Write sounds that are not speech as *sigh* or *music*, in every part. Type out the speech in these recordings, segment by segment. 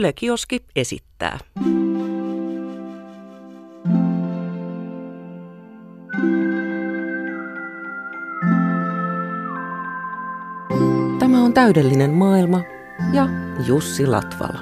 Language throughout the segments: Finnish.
Yle Kioski esittää. Tämä on täydellinen maailma ja Jussi Latvala.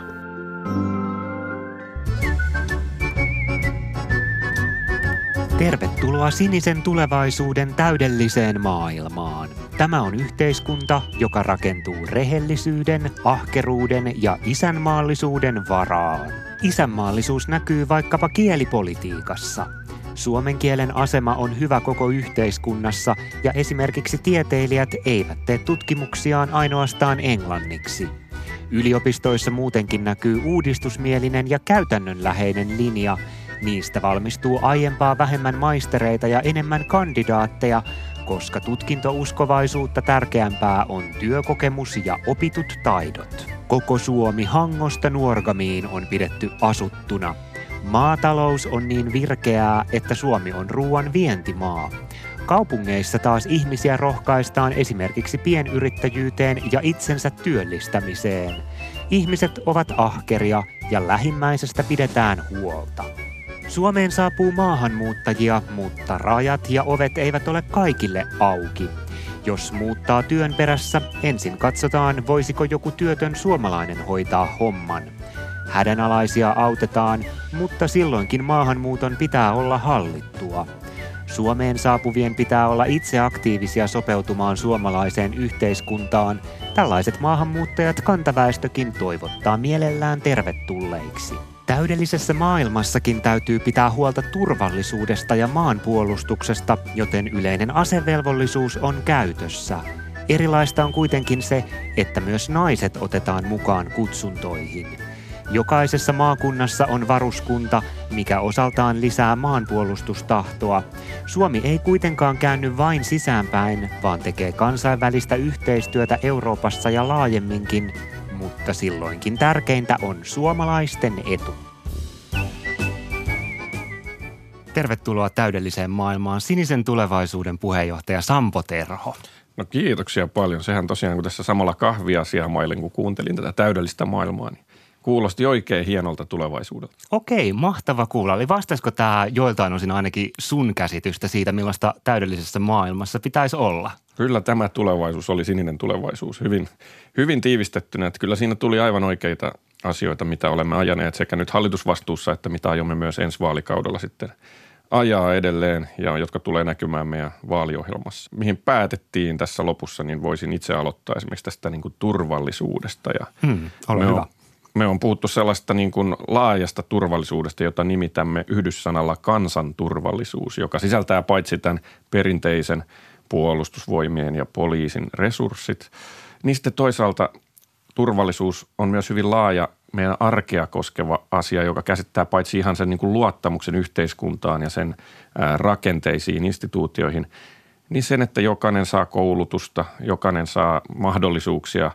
Tervetuloa sinisen tulevaisuuden täydelliseen maailmaan. Tämä on yhteiskunta, joka rakentuu rehellisyyden, ahkeruuden ja isänmaallisuuden varaan. Isänmaallisuus näkyy vaikkapa kielipolitiikassa. Suomen kielen asema on hyvä koko yhteiskunnassa ja esimerkiksi tieteilijät eivät tee tutkimuksiaan ainoastaan englanniksi. Yliopistoissa muutenkin näkyy uudistusmielinen ja käytännönläheinen linja – Niistä valmistuu aiempaa vähemmän maistereita ja enemmän kandidaatteja, koska tutkintouskovaisuutta tärkeämpää on työkokemus ja opitut taidot. Koko Suomi Hangosta Nuorgamiin on pidetty asuttuna. Maatalous on niin virkeää, että Suomi on ruoan vientimaa. Kaupungeissa taas ihmisiä rohkaistaan esimerkiksi pienyrittäjyyteen ja itsensä työllistämiseen. Ihmiset ovat ahkeria ja lähimmäisestä pidetään huolta. Suomeen saapuu maahanmuuttajia, mutta rajat ja ovet eivät ole kaikille auki. Jos muuttaa työn perässä, ensin katsotaan, voisiko joku työtön suomalainen hoitaa homman. Hädänalaisia autetaan, mutta silloinkin maahanmuuton pitää olla hallittua. Suomeen saapuvien pitää olla itse aktiivisia sopeutumaan suomalaiseen yhteiskuntaan. Tällaiset maahanmuuttajat kantaväestökin toivottaa mielellään tervetulleiksi. Täydellisessä maailmassakin täytyy pitää huolta turvallisuudesta ja maanpuolustuksesta, joten yleinen asevelvollisuus on käytössä. Erilaista on kuitenkin se, että myös naiset otetaan mukaan kutsuntoihin. Jokaisessa maakunnassa on varuskunta, mikä osaltaan lisää maanpuolustustahtoa. Suomi ei kuitenkaan käänny vain sisäänpäin, vaan tekee kansainvälistä yhteistyötä Euroopassa ja laajemminkin, mutta silloinkin tärkeintä on suomalaisten etu. Tervetuloa täydelliseen maailmaan sinisen tulevaisuuden puheenjohtaja Sampo Terho. No kiitoksia paljon. Sehän tosiaan, kun tässä samalla kahvia mailin, kun kuuntelin tätä täydellistä maailmaa, niin kuulosti oikein hienolta tulevaisuudelta. Okei, mahtava kuulla. Eli vastaisiko tämä joiltain osin ainakin sun käsitystä siitä, millaista täydellisessä maailmassa pitäisi olla? Kyllä tämä tulevaisuus oli sininen tulevaisuus. Hyvin, hyvin tiivistettynä, että kyllä siinä tuli aivan oikeita asioita, mitä olemme ajaneet sekä nyt hallitusvastuussa, että mitä aiomme myös ensi vaalikaudella sitten ajaa edelleen ja jotka tulee näkymään meidän vaaliohjelmassa. Mihin päätettiin tässä lopussa, niin voisin itse aloittaa esimerkiksi tästä niin kuin turvallisuudesta. Ja hmm, ole me hyvä. On, me on puhuttu sellaista niin kuin laajasta turvallisuudesta, jota nimitämme yhdyssanalla kansanturvallisuus, joka sisältää paitsi tämän perinteisen puolustusvoimien ja poliisin resurssit, niin sitten toisaalta turvallisuus on myös hyvin laaja meidän arkea koskeva asia, joka käsittää paitsi ihan sen niin kuin luottamuksen yhteiskuntaan ja sen rakenteisiin, instituutioihin, niin sen, että jokainen saa koulutusta, jokainen saa mahdollisuuksia,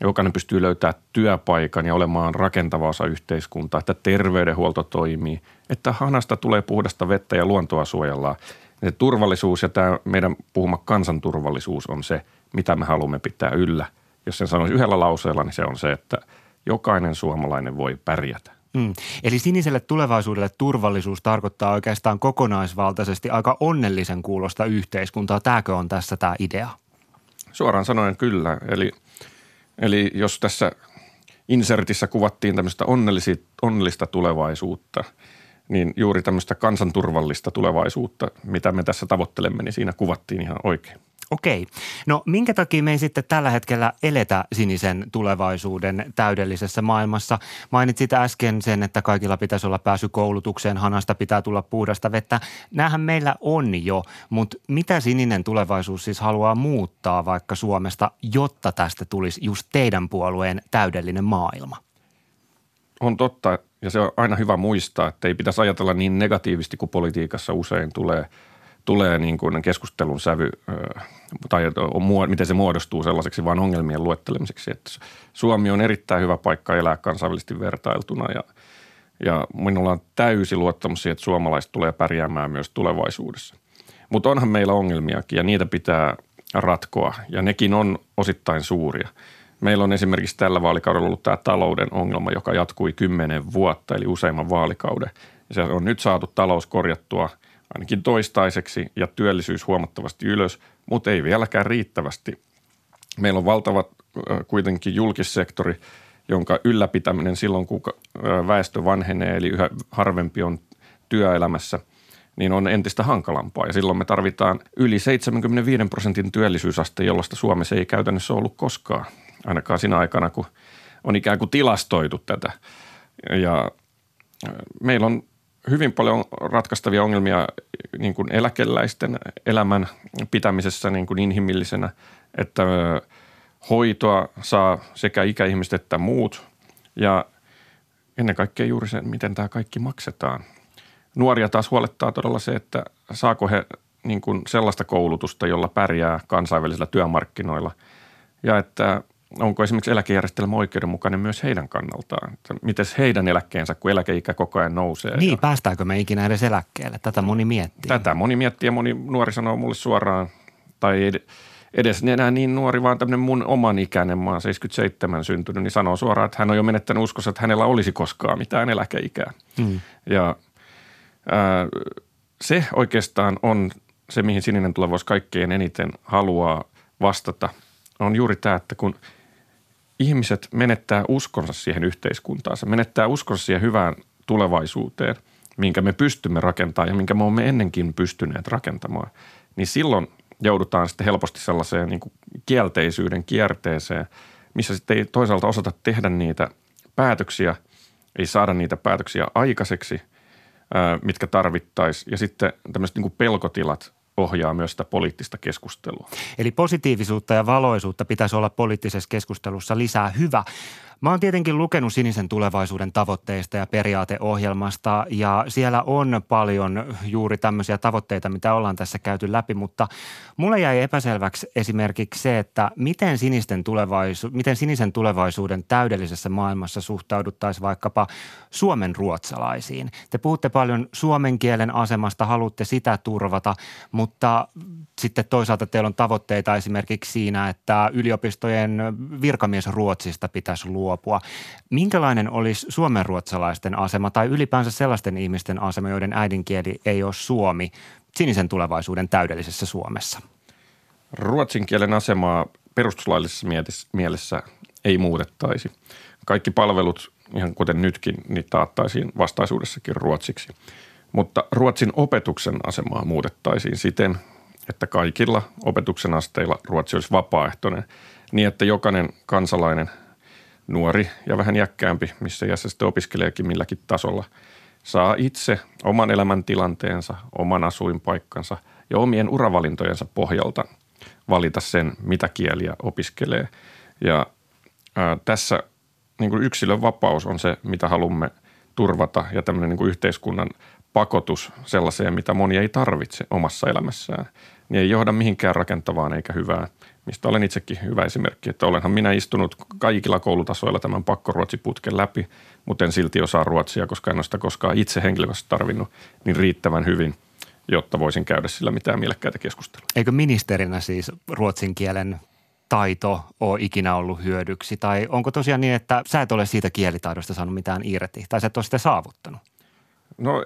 jokainen pystyy löytämään työpaikan ja olemaan rakentava osa yhteiskuntaa, että terveydenhuolto toimii, että hanasta tulee puhdasta vettä ja luontoa suojellaan. Ja turvallisuus ja tämä meidän puhuma kansanturvallisuus on se, mitä me haluamme pitää yllä. Jos sen sanoisi yhdellä lauseella, niin se on se, että – jokainen suomalainen voi pärjätä. Mm. Eli siniselle tulevaisuudelle turvallisuus tarkoittaa oikeastaan kokonaisvaltaisesti aika onnellisen kuulosta yhteiskuntaa. Tämäkö on tässä tämä idea? Suoraan sanoen kyllä. Eli, eli jos tässä insertissä kuvattiin tämmöistä onnellista tulevaisuutta, niin juuri tämmöistä kansanturvallista tulevaisuutta, mitä me tässä tavoittelemme, niin siinä kuvattiin ihan oikein. Okei. No minkä takia me ei sitten tällä hetkellä eletä sinisen tulevaisuuden täydellisessä maailmassa? Mainitsit äsken sen, että kaikilla pitäisi olla pääsy koulutukseen, hanasta pitää tulla puhdasta vettä. Nämähän meillä on jo, mutta mitä sininen tulevaisuus siis haluaa muuttaa vaikka Suomesta, jotta tästä tulisi just teidän puolueen täydellinen maailma? On totta ja se on aina hyvä muistaa, että ei pitäisi ajatella niin negatiivisesti kuin politiikassa usein tulee – tulee niin kuin keskustelun sävy tai miten se muodostuu sellaiseksi vain ongelmien luettelemiseksi. Että Suomi on erittäin hyvä paikka elää kansainvälisesti vertailtuna ja, ja minulla on täysi luottamus siihen, että suomalaiset tulee pärjäämään myös tulevaisuudessa. Mutta onhan meillä ongelmiakin ja niitä pitää ratkoa ja nekin on osittain suuria. Meillä on esimerkiksi tällä vaalikaudella ollut tämä talouden ongelma, joka jatkui kymmenen vuotta, eli useimman vaalikauden. Se on nyt saatu talous korjattua ainakin toistaiseksi ja työllisyys huomattavasti ylös, mutta ei vieläkään riittävästi. Meillä on valtava kuitenkin julkissektori, jonka ylläpitäminen silloin, kun väestö vanhenee, eli yhä harvempi on työelämässä – niin on entistä hankalampaa. Ja silloin me tarvitaan yli 75 prosentin työllisyysaste, jollaista Suomessa ei käytännössä ollut koskaan, ainakaan siinä aikana, kun on ikään kuin tilastoitu tätä. Ja meillä on hyvin paljon ratkaistavia ongelmia niin kuin eläkeläisten elämän pitämisessä niin kuin inhimillisenä, että hoitoa saa sekä ikäihmiset että muut. Ja ennen kaikkea juuri se, miten tämä kaikki maksetaan – Nuoria taas huolettaa todella se, että saako he niin kuin sellaista koulutusta, jolla pärjää kansainvälisillä työmarkkinoilla. Ja että onko esimerkiksi eläkejärjestelmä oikeudenmukainen myös heidän kannaltaan? Miten heidän eläkkeensä, kun eläkeikä koko ajan nousee? Niin, ja päästäänkö me ikinä edes eläkkeelle? Tätä moni miettii. Tätä moni miettii ja moni nuori sanoo mulle suoraan, tai edes enää niin nuori, vaan tämmöinen mun oman ikäinen, mä oon 77 syntynyt, niin sanoo suoraan, että hän on jo menettänyt uskossa, että hänellä olisi koskaan mitään eläkeikää. Hmm. Ja se oikeastaan on se, mihin sininen tulevaisuus kaikkein eniten haluaa vastata, on juuri tämä, että kun ihmiset menettää uskonsa siihen yhteiskuntaansa, menettää uskonsa siihen hyvään tulevaisuuteen, minkä me pystymme rakentamaan ja minkä me olemme ennenkin pystyneet rakentamaan, niin silloin joudutaan sitten helposti sellaiseen niin kielteisyyden kierteeseen, missä sitten ei toisaalta osata tehdä niitä päätöksiä, ei saada niitä päätöksiä aikaiseksi – mitkä tarvittaisiin. Ja sitten tämmöiset niin pelkotilat ohjaa myös sitä poliittista keskustelua. Eli positiivisuutta ja valoisuutta pitäisi olla poliittisessa keskustelussa lisää. Hyvä. Mä oon tietenkin lukenut sinisen tulevaisuuden tavoitteista ja periaateohjelmasta ja siellä on paljon juuri tämmöisiä tavoitteita, mitä ollaan tässä käyty läpi, mutta mulle jäi epäselväksi esimerkiksi se, että miten, sinisten tulevaisu- miten sinisen tulevaisuuden täydellisessä maailmassa suhtauduttaisiin vaikkapa suomen ruotsalaisiin. Te puhutte paljon suomen kielen asemasta, haluatte sitä turvata, mutta sitten toisaalta teillä on tavoitteita esimerkiksi siinä, että yliopistojen virkamiesruotsista pitäisi luoda luopua. Minkälainen olisi suomenruotsalaisten asema tai ylipäänsä sellaisten ihmisten asema, joiden äidinkieli ei ole suomi sinisen tulevaisuuden täydellisessä Suomessa? Ruotsin kielen asemaa perustuslaillisessa mielessä ei muutettaisi. Kaikki palvelut, ihan kuten nytkin, niin taattaisiin vastaisuudessakin ruotsiksi. Mutta Ruotsin opetuksen asemaa muutettaisiin siten, että kaikilla opetuksen asteilla ruotsi olisi vapaaehtoinen, niin että jokainen kansalainen – nuori ja vähän jäkkäämpi, missä iässä sitten opiskeleekin milläkin tasolla, saa itse oman elämäntilanteensa, oman asuinpaikkansa ja omien uravalintojensa pohjalta valita sen, mitä kieliä opiskelee. Ja ää, tässä niin kuin yksilön vapaus on se, mitä haluamme turvata ja tämmöinen niin kuin yhteiskunnan pakotus sellaiseen, mitä moni ei tarvitse omassa elämässään, niin ei johda mihinkään rakentavaan eikä hyvään – mistä olen itsekin hyvä esimerkki, että olenhan minä istunut kaikilla koulutasoilla tämän pakkoruotsiputken läpi, mutta en silti osaa ruotsia, koska en ole sitä koskaan itse henkilökohtaisesti tarvinnut niin riittävän hyvin, jotta voisin käydä sillä mitään mielekkäitä keskustelua. Eikö ministerinä siis ruotsin kielen taito ole ikinä ollut hyödyksi? Tai onko tosiaan niin, että sä et ole siitä kielitaidosta saanut mitään irti tai sä et ole sitä saavuttanut? No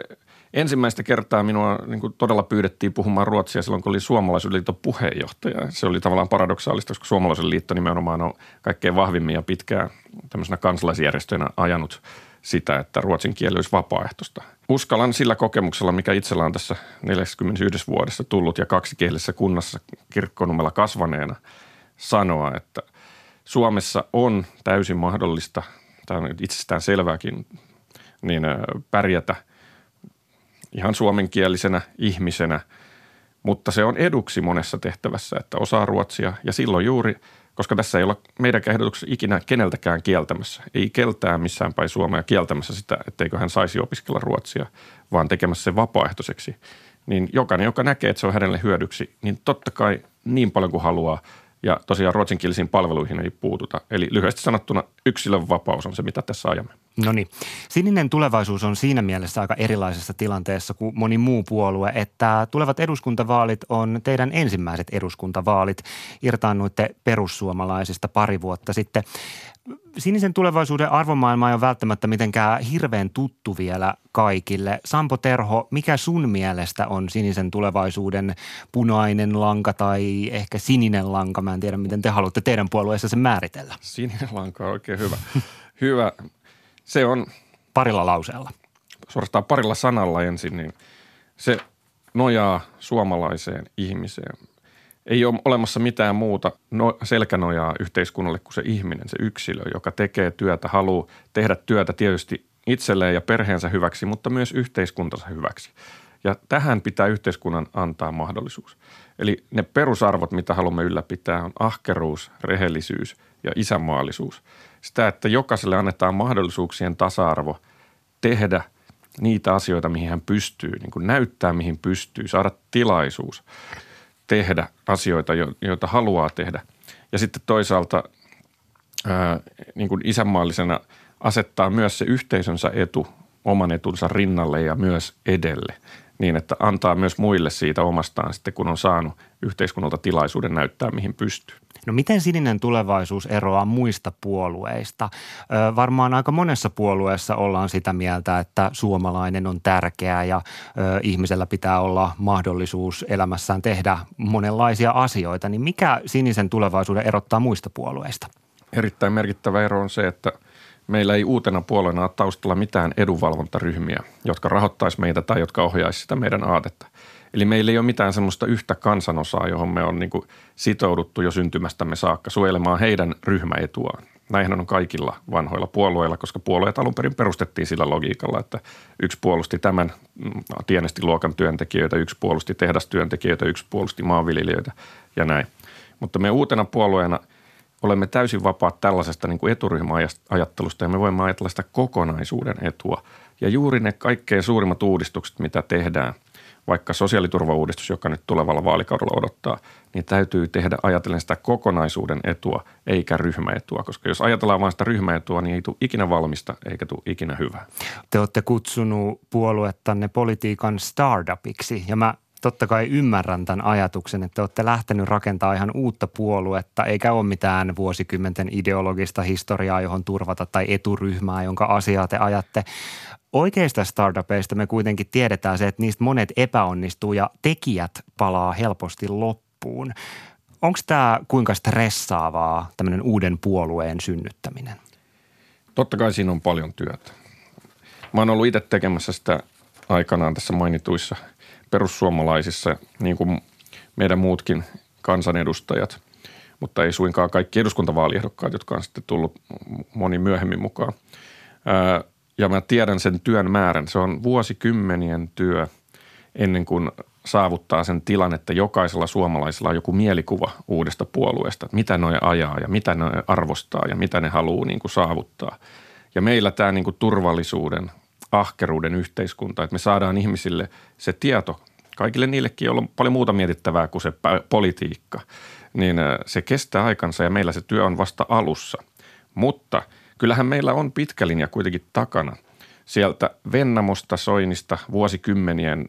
ensimmäistä kertaa minua niin kuin todella pyydettiin puhumaan ruotsia silloin, kun oli Suomalaisen liiton puheenjohtaja. Se oli tavallaan paradoksaalista, koska Suomalaisen liitto nimenomaan on kaikkein vahvimmin ja pitkään tämmöisenä kansalaisjärjestöinä ajanut sitä, että ruotsin kieli olisi vapaaehtoista. Uskallan sillä kokemuksella, mikä itsellä on tässä 41 vuodessa tullut ja kaksikielisessä kunnassa kirkkonumella kasvaneena sanoa, että Suomessa on täysin mahdollista, tämä on itsestään selvääkin, niin pärjätä – ihan suomenkielisenä ihmisenä, mutta se on eduksi monessa tehtävässä, että osaa ruotsia ja silloin juuri, koska tässä ei olla meidän ehdotuksessa ikinä keneltäkään kieltämässä, ei keltään missään päin Suomea kieltämässä sitä, etteikö hän saisi opiskella ruotsia, vaan tekemässä sen vapaaehtoiseksi, niin jokainen, joka näkee, että se on hänelle hyödyksi, niin totta kai niin paljon kuin haluaa ja tosiaan ruotsinkielisiin palveluihin ei puututa. Eli lyhyesti sanottuna yksilön vapaus on se, mitä tässä ajamme. No niin. Sininen tulevaisuus on siinä mielessä aika erilaisessa tilanteessa kuin moni muu puolue, että tulevat eduskuntavaalit on teidän ensimmäiset eduskuntavaalit. Irtaannuitte perussuomalaisista pari vuotta sitten. Sinisen tulevaisuuden arvomaailma ei ole välttämättä mitenkään hirveän tuttu vielä kaikille. Sampo Terho, mikä sun mielestä on sinisen tulevaisuuden punainen lanka tai ehkä sininen lanka? Mä en tiedä, miten te haluatte teidän puolueessa sen määritellä. Sininen lanka on oikein hyvä. hyvä. Se on Parilla lauseella. suorastaan parilla sanalla ensin, niin se nojaa suomalaiseen ihmiseen. Ei ole olemassa mitään muuta no, selkänojaa yhteiskunnalle kuin se ihminen, se yksilö, joka tekee työtä, haluaa tehdä työtä tietysti itselleen ja perheensä hyväksi, mutta myös yhteiskuntansa hyväksi. Ja tähän pitää yhteiskunnan antaa mahdollisuus. Eli ne perusarvot, mitä haluamme ylläpitää, on ahkeruus, rehellisyys ja isänmaallisuus. Sitä, että jokaiselle annetaan mahdollisuuksien tasa-arvo tehdä niitä asioita, mihin hän pystyy, niin kuin näyttää, mihin pystyy, saada tilaisuus tehdä asioita, jo- joita haluaa tehdä. Ja sitten toisaalta niin kuin isänmaallisena asettaa myös se yhteisönsä etu oman etunsa rinnalle ja myös edelle niin, että antaa myös muille siitä omastaan sitten, kun on saanut yhteiskunnalta tilaisuuden näyttää, mihin pystyy. No miten sininen tulevaisuus eroaa muista puolueista? Ö, varmaan aika monessa puolueessa ollaan sitä mieltä, että suomalainen on tärkeää ja ö, ihmisellä pitää olla mahdollisuus elämässään tehdä monenlaisia asioita. Niin mikä sinisen tulevaisuuden erottaa muista puolueista? Erittäin merkittävä ero on se, että meillä ei uutena puolueena ole taustalla mitään edunvalvontaryhmiä, jotka rahoittaisi meitä tai jotka ohjaisi sitä meidän aatetta. Eli meillä ei ole mitään semmoista yhtä kansanosaa, johon me on niin sitouduttu jo syntymästämme saakka suojelemaan heidän ryhmäetuaan. Näinhän on kaikilla vanhoilla puolueilla, koska puolueet alun perin perustettiin sillä logiikalla, että yksi puolusti tämän mm, tienestiluokan työntekijöitä, yksi puolusti tehdastyöntekijöitä, yksi puolusti maanviljelijöitä ja näin. Mutta me uutena puolueena olemme täysin vapaat tällaisesta niin kuin eturyhmäajattelusta ja me voimme ajatella sitä kokonaisuuden etua. Ja juuri ne kaikkein suurimmat uudistukset, mitä tehdään, vaikka sosiaaliturvauudistus, joka nyt tulevalla vaalikaudella odottaa, niin täytyy tehdä ajatellen sitä kokonaisuuden etua eikä ryhmäetua. Koska jos ajatellaan vain sitä ryhmäetua, niin ei tule ikinä valmista eikä tule ikinä hyvää. Te olette kutsunut puoluettanne politiikan startupiksi ja mä totta kai ymmärrän tämän ajatuksen, että olette lähtenyt rakentamaan ihan uutta puoluetta, eikä ole mitään vuosikymmenten ideologista historiaa, johon turvata tai eturyhmää, jonka asiaa te ajatte. Oikeista startupeista me kuitenkin tiedetään se, että niistä monet epäonnistuu ja tekijät palaa helposti loppuun. Onko tämä kuinka stressaavaa, tämmöinen uuden puolueen synnyttäminen? Totta kai siinä on paljon työtä. Mä oon ollut itse tekemässä sitä aikanaan tässä mainituissa perussuomalaisissa, niin kuin meidän muutkin kansanedustajat, mutta ei suinkaan kaikki eduskuntavaaliehdokkaat, jotka on sitten tullut moni myöhemmin mukaan. Ja mä tiedän sen työn määrän. Se on vuosikymmenien työ ennen kuin saavuttaa sen tilan, että jokaisella suomalaisella on joku mielikuva uudesta puolueesta, että mitä ne ajaa ja mitä ne arvostaa ja mitä ne haluaa niin kuin saavuttaa. Ja meillä tämä niin kuin turvallisuuden, ahkeruuden yhteiskunta, että me saadaan ihmisille se tieto, kaikille niillekin, joilla on paljon muuta mietittävää kuin se politiikka, niin äh, se kestää aikansa ja meillä se työ on vasta alussa. Mutta kyllähän meillä on pitkä linja kuitenkin takana. Sieltä Vennamosta, Soinista, vuosikymmenien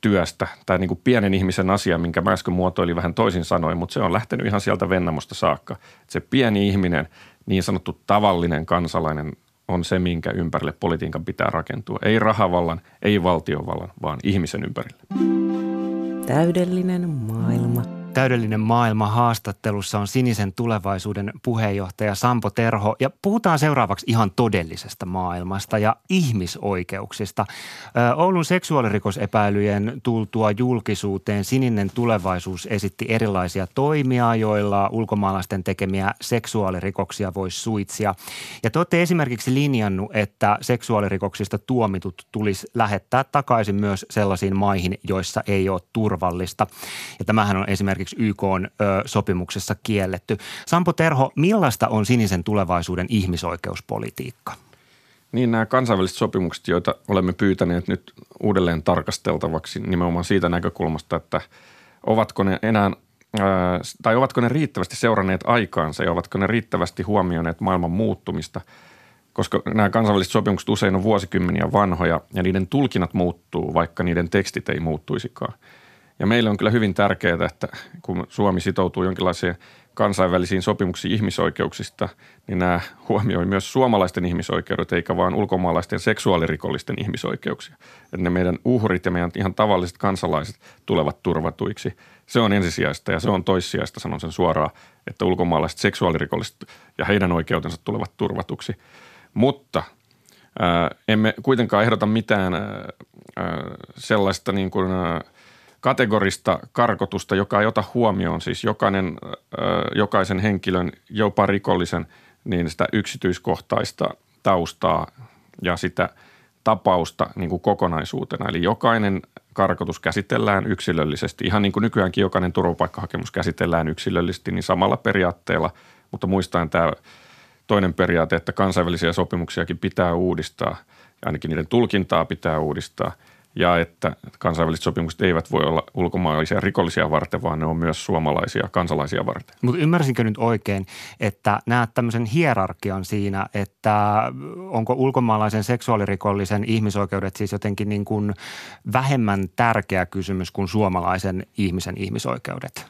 työstä, tai niin kuin pienen ihmisen asia, minkä mä äsken muotoilin vähän toisin sanoin, mutta se on lähtenyt ihan sieltä Vennamosta saakka. Se pieni ihminen, niin sanottu tavallinen kansalainen on se, minkä ympärille politiikan pitää rakentua. Ei rahavallan, ei valtiovallan, vaan ihmisen ympärille. Täydellinen maailma. Täydellinen maailma haastattelussa on Sinisen tulevaisuuden puheenjohtaja Sampo Terho ja puhutaan seuraavaksi ihan todellisesta maailmasta ja ihmisoikeuksista. Oulun seksuaalirikosepäilyjen tultua julkisuuteen Sininen tulevaisuus esitti erilaisia toimia, joilla ulkomaalaisten tekemiä seksuaalirikoksia voisi suitsia. Ja te olette esimerkiksi linjannut, että seksuaalirikoksista tuomitut tulisi lähettää takaisin myös sellaisiin maihin, joissa ei ole turvallista. Ja tämähän on esimerkiksi YK on, ö, sopimuksessa kielletty. Sampo Terho, millaista on sinisen tulevaisuuden ihmisoikeuspolitiikka? Niin nämä kansainväliset sopimukset, joita olemme pyytäneet nyt uudelleen tarkasteltavaksi nimenomaan siitä näkökulmasta, että ovatko ne enää ää, tai ovatko ne riittävästi seuranneet aikaansa ja ovatko ne riittävästi huomioineet maailman muuttumista, koska nämä kansainväliset sopimukset usein on vuosikymmeniä vanhoja ja niiden tulkinnat muuttuu, vaikka niiden tekstit ei muuttuisikaan. Ja meille on kyllä hyvin tärkeää, että kun Suomi sitoutuu jonkinlaiseen kansainvälisiin sopimuksiin ihmisoikeuksista, niin nämä huomioi myös suomalaisten ihmisoikeudet, eikä vaan ulkomaalaisten seksuaalirikollisten ihmisoikeuksia. Että ne meidän uhrit ja meidän ihan tavalliset kansalaiset tulevat turvatuiksi. Se on ensisijaista ja se on toissijaista, sanon sen suoraan, että ulkomaalaiset seksuaalirikolliset ja heidän oikeutensa tulevat turvatuksi. Mutta ää, emme kuitenkaan ehdota mitään ää, sellaista niin kuin – kategorista karkotusta, joka ei ota huomioon siis jokainen, jokaisen henkilön, jopa rikollisen, niin sitä yksityiskohtaista taustaa ja sitä tapausta niin kuin kokonaisuutena. Eli jokainen karkotus käsitellään yksilöllisesti, ihan niin kuin nykyäänkin jokainen turvapaikkahakemus käsitellään yksilöllisesti, niin samalla periaatteella, mutta muistaen tämä toinen periaate, että kansainvälisiä sopimuksiakin pitää uudistaa, ja ainakin niiden tulkintaa pitää uudistaa – ja että kansainväliset sopimukset eivät voi olla ulkomaalaisia rikollisia varten, vaan ne on myös suomalaisia kansalaisia varten. Mutta ymmärsinkö nyt oikein, että näet tämmöisen hierarkian siinä, että onko ulkomaalaisen seksuaalirikollisen ihmisoikeudet siis jotenkin niin kuin vähemmän tärkeä kysymys kuin suomalaisen ihmisen ihmisoikeudet?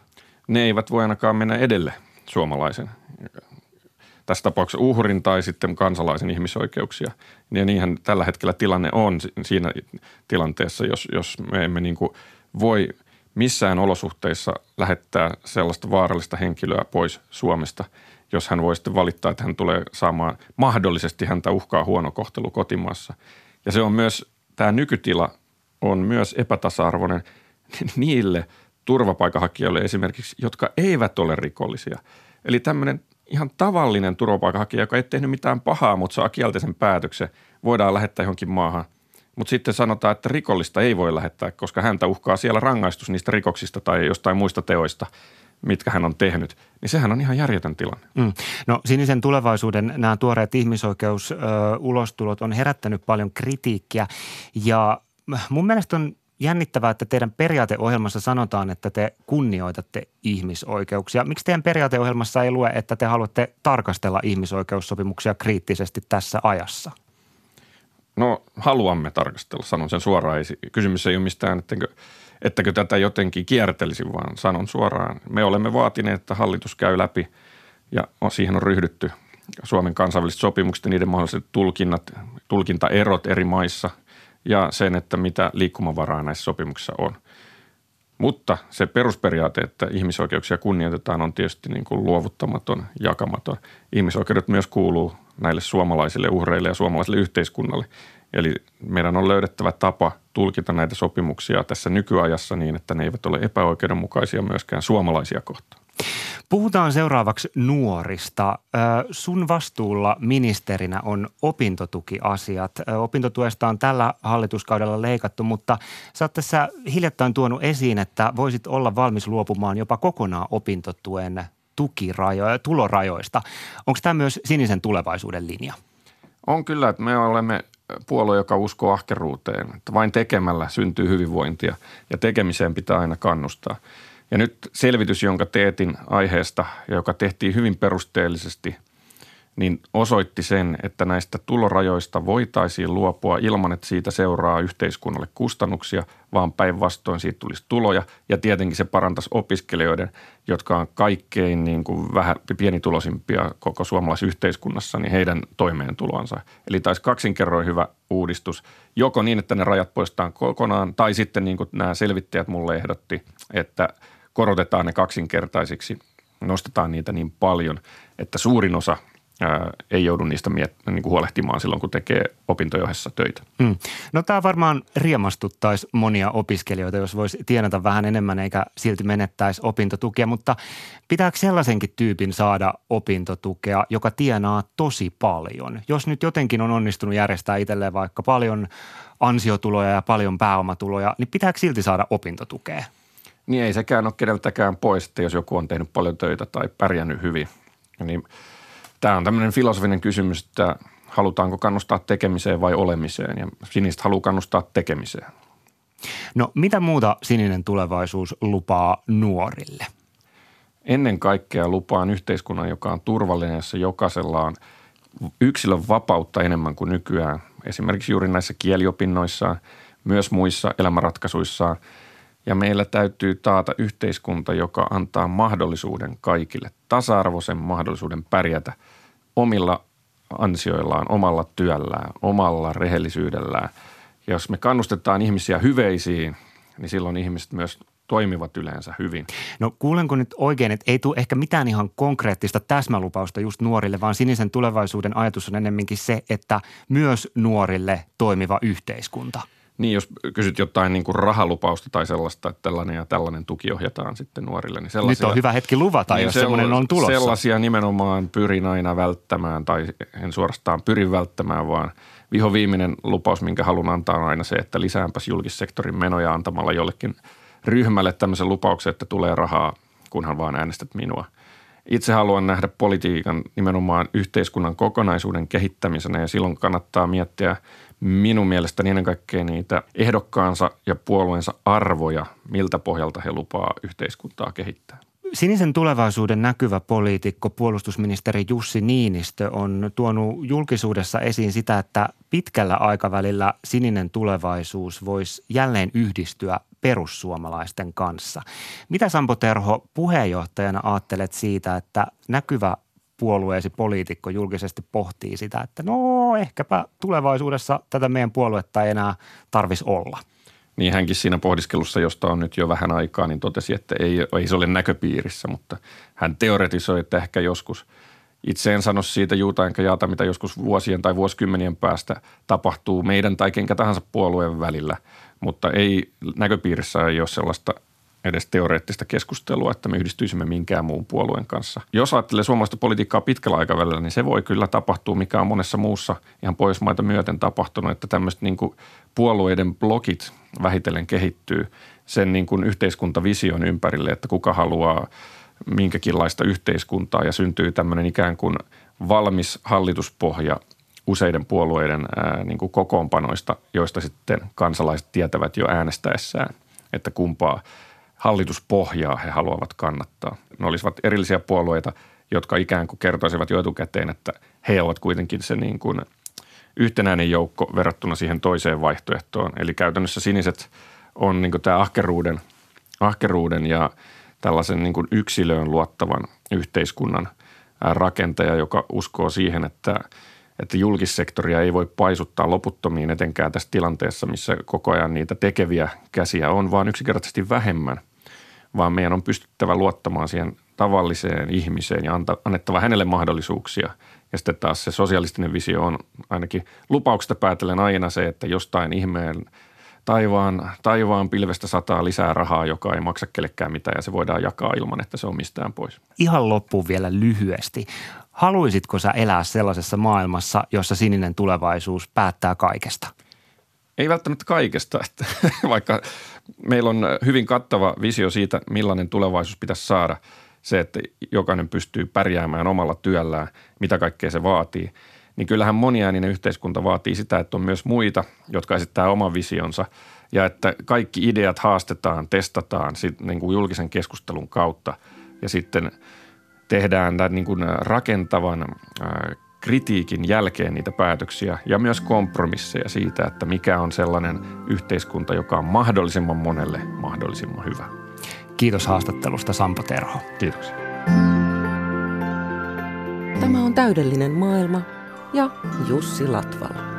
Ne eivät voi ainakaan mennä edelle suomalaisen tässä tapauksessa uhrin tai sitten kansalaisen ihmisoikeuksia. Ja niinhän tällä hetkellä tilanne on siinä tilanteessa, jos, jos me emme niin kuin voi missään olosuhteissa lähettää sellaista vaarallista henkilöä pois Suomesta, jos hän voi sitten valittaa, että hän tulee saamaan mahdollisesti häntä uhkaa huono kohtelu kotimaassa. Ja se on myös, tämä nykytila on myös epätasa-arvoinen *laughs* niille turvapaikanhakijoille esimerkiksi, jotka eivät ole rikollisia. Eli tämmöinen ihan tavallinen turvapaikanhakija, joka ei tehnyt mitään pahaa, mutta saa kielteisen päätöksen, voidaan lähettää johonkin maahan. Mutta sitten sanotaan, että rikollista ei voi lähettää, koska häntä uhkaa siellä rangaistus niistä rikoksista tai jostain muista teoista mitkä hän on tehnyt, niin sehän on ihan järjetön tilanne. Mm. No sinisen tulevaisuuden nämä tuoreet ihmisoikeusulostulot on herättänyt paljon kritiikkiä ja mun mielestä on jännittävää, että teidän periaateohjelmassa sanotaan, että te kunnioitatte ihmisoikeuksia. Miksi teidän periaateohjelmassa ei lue, että te haluatte tarkastella ihmisoikeussopimuksia kriittisesti tässä ajassa? No haluamme tarkastella, sanon sen suoraan. Kysymys ei ole mistään, ettekö, ettäkö tätä jotenkin kiertelisi, vaan sanon suoraan. Me olemme vaatineet, että hallitus käy läpi ja siihen on ryhdytty Suomen kansainväliset sopimukset ja niiden mahdolliset tulkinnat, tulkintaerot eri maissa – ja sen, että mitä liikkumavaraa näissä sopimuksissa on. Mutta se perusperiaate, että ihmisoikeuksia kunnioitetaan, on tietysti niin kuin luovuttamaton, jakamaton. Ihmisoikeudet myös kuuluu näille suomalaisille uhreille ja suomalaisille yhteiskunnalle. Eli meidän on löydettävä tapa tulkita näitä sopimuksia tässä nykyajassa niin, että ne eivät ole epäoikeudenmukaisia myöskään suomalaisia kohtaan. Puhutaan seuraavaksi nuorista. Sun vastuulla ministerinä on opintotukiasiat. Opintotuesta on tällä hallituskaudella leikattu, mutta sä oot tässä hiljattain tuonut esiin, että voisit olla valmis luopumaan jopa kokonaan opintotuen tukirajoja, tulorajoista. Onko tämä myös sinisen tulevaisuuden linja? On kyllä, että me olemme puolue, joka uskoo ahkeruuteen, että vain tekemällä syntyy hyvinvointia ja tekemiseen pitää aina kannustaa – ja nyt selvitys, jonka teetin aiheesta joka tehtiin hyvin perusteellisesti, niin osoitti sen, että näistä tulorajoista voitaisiin luopua ilman, että siitä seuraa yhteiskunnalle kustannuksia, vaan päinvastoin siitä tulisi tuloja. Ja tietenkin se parantaisi opiskelijoiden, jotka on kaikkein niin kuin vähän pienituloisimpia koko suomalaisessa yhteiskunnassa, niin heidän toimeentuloansa. Eli taisi kaksinkerroin hyvä uudistus, joko niin, että ne rajat poistetaan kokonaan, tai sitten niin kuin nämä selvittäjät mulle ehdotti, että – korotetaan ne kaksinkertaisiksi, nostetaan niitä niin paljon, että suurin osa ää, ei joudu niistä miet- niin kuin huolehtimaan silloin, kun tekee opintojohessa töitä. Hmm. No tämä varmaan riemastuttaisi monia opiskelijoita, jos voisi tienata vähän enemmän eikä silti menettäisi opintotukea, mutta pitääkö sellaisenkin tyypin saada opintotukea, joka tienaa tosi paljon? Jos nyt jotenkin on onnistunut järjestää itselleen vaikka paljon ansiotuloja ja paljon pääomatuloja, niin pitääkö silti saada opintotukea? Niin ei sekään ole keneltäkään pois, että jos joku on tehnyt paljon töitä tai pärjännyt hyvin. Niin tämä on tämmöinen filosofinen kysymys, että halutaanko kannustaa tekemiseen vai olemiseen ja sinistä haluaa kannustaa tekemiseen. No mitä muuta sininen tulevaisuus lupaa nuorille? Ennen kaikkea lupaan yhteiskunnan, joka on turvallinen, jossa jokaisella on yksilön vapautta enemmän kuin nykyään. Esimerkiksi juuri näissä kieliopinnoissa, myös muissa elämänratkaisuissaan. Ja meillä täytyy taata yhteiskunta, joka antaa mahdollisuuden kaikille, tasa-arvoisen mahdollisuuden pärjätä omilla ansioillaan, omalla työllään, omalla rehellisyydellään. Ja jos me kannustetaan ihmisiä hyveisiin, niin silloin ihmiset myös toimivat yleensä hyvin. No kuulenko nyt oikein, että ei tule ehkä mitään ihan konkreettista täsmälupausta just nuorille, vaan sinisen tulevaisuuden ajatus on ennemminkin se, että myös nuorille toimiva yhteiskunta. Niin, jos kysyt jotain niin kuin rahalupausta tai sellaista, että tällainen ja tällainen tuki ohjataan sitten nuorille. Niin Nyt on hyvä hetki luvata, niin jos semmoinen on tulossa. Sellaisia nimenomaan pyrin aina välttämään tai en suorastaan pyrin välttämään, vaan viho viimeinen lupaus, minkä haluan antaa on aina se, että lisäänpäs julkissektorin menoja antamalla jollekin – ryhmälle tämmöisen lupauksen, että tulee rahaa, kunhan vaan äänestät minua. Itse haluan nähdä politiikan nimenomaan yhteiskunnan kokonaisuuden kehittämisenä ja silloin kannattaa miettiä minun mielestäni ennen kaikkea niitä ehdokkaansa ja puolueensa arvoja, miltä pohjalta he lupaa yhteiskuntaa kehittää. Sinisen tulevaisuuden näkyvä poliitikko, puolustusministeri Jussi Niinistö on tuonut julkisuudessa esiin sitä, että pitkällä aikavälillä sininen tulevaisuus voisi jälleen yhdistyä perussuomalaisten kanssa. Mitä Sampo Terho puheenjohtajana ajattelet siitä, että näkyvä puolueesi poliitikko julkisesti pohtii sitä, että no ehkäpä tulevaisuudessa tätä meidän puoluetta ei enää tarvisi olla? Niin hänkin siinä pohdiskelussa, josta on nyt jo vähän aikaa, niin totesi, että ei, ei se ole näköpiirissä, mutta hän teoretisoi, että ehkä joskus – itse en sano siitä juuta enkä jaata, mitä joskus vuosien tai vuosikymmenien päästä tapahtuu meidän tai kenkä tahansa puolueen välillä – mutta ei näköpiirissä ei ole sellaista edes teoreettista keskustelua, että me yhdistyisimme minkään muun puolueen kanssa. Jos ajattelee suomalaista politiikkaa pitkällä aikavälillä, niin se voi kyllä tapahtua, mikä on monessa muussa ihan Pohjoismaita myöten tapahtunut, että tämmöiset niin puolueiden blokit vähitellen kehittyy sen niin kuin yhteiskuntavision ympärille, että kuka haluaa minkäkinlaista yhteiskuntaa ja syntyy tämmöinen ikään kuin valmis hallituspohja – useiden puolueiden ää, niin kuin kokoonpanoista, joista sitten kansalaiset tietävät jo äänestäessään, että kumpaa hallituspohjaa he haluavat kannattaa. Ne olisivat erillisiä puolueita, jotka ikään kuin kertoisivat jo etukäteen, että he ovat kuitenkin se niin kuin yhtenäinen joukko verrattuna siihen toiseen vaihtoehtoon. Eli käytännössä siniset on niin kuin tämä ahkeruuden, ahkeruuden ja tällaisen niin kuin yksilöön luottavan yhteiskunnan rakentaja, joka uskoo siihen, että – että julkissektoria ei voi paisuttaa loputtomiin etenkään tässä tilanteessa, missä koko ajan niitä tekeviä käsiä on vaan yksinkertaisesti vähemmän, vaan meidän on pystyttävä luottamaan siihen tavalliseen ihmiseen ja annettava hänelle mahdollisuuksia. Ja sitten taas se sosialistinen visio on ainakin lupauksesta päätellen aina se, että jostain ihmeen taivaan, taivaan pilvestä sataa lisää rahaa, joka ei maksa kellekään mitään ja se voidaan jakaa ilman, että se on mistään pois. Ihan loppuun vielä lyhyesti. Haluaisitko sä elää sellaisessa maailmassa, jossa sininen tulevaisuus päättää kaikesta? Ei välttämättä kaikesta, että *laughs* vaikka meillä on hyvin kattava visio siitä, millainen tulevaisuus pitäisi saada. Se, että jokainen pystyy pärjäämään omalla työllään, mitä kaikkea se vaatii. Niin kyllähän moniääninen yhteiskunta vaatii sitä, että on myös muita, jotka esittää oman visionsa ja että kaikki ideat haastetaan, testataan sit, niin kuin julkisen keskustelun kautta ja sitten – tehdään tämän niin kuin rakentavan kritiikin jälkeen niitä päätöksiä ja myös kompromisseja siitä, että mikä on sellainen yhteiskunta, joka on mahdollisimman monelle mahdollisimman hyvä. Kiitos haastattelusta Sampo Terho. Kiitoksia. Tämä on täydellinen maailma ja Jussi Latvala.